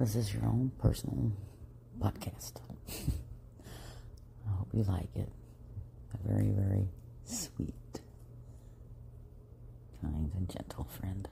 This is your own personal podcast. I hope you like it. A very, very sweet, kind, and gentle friend.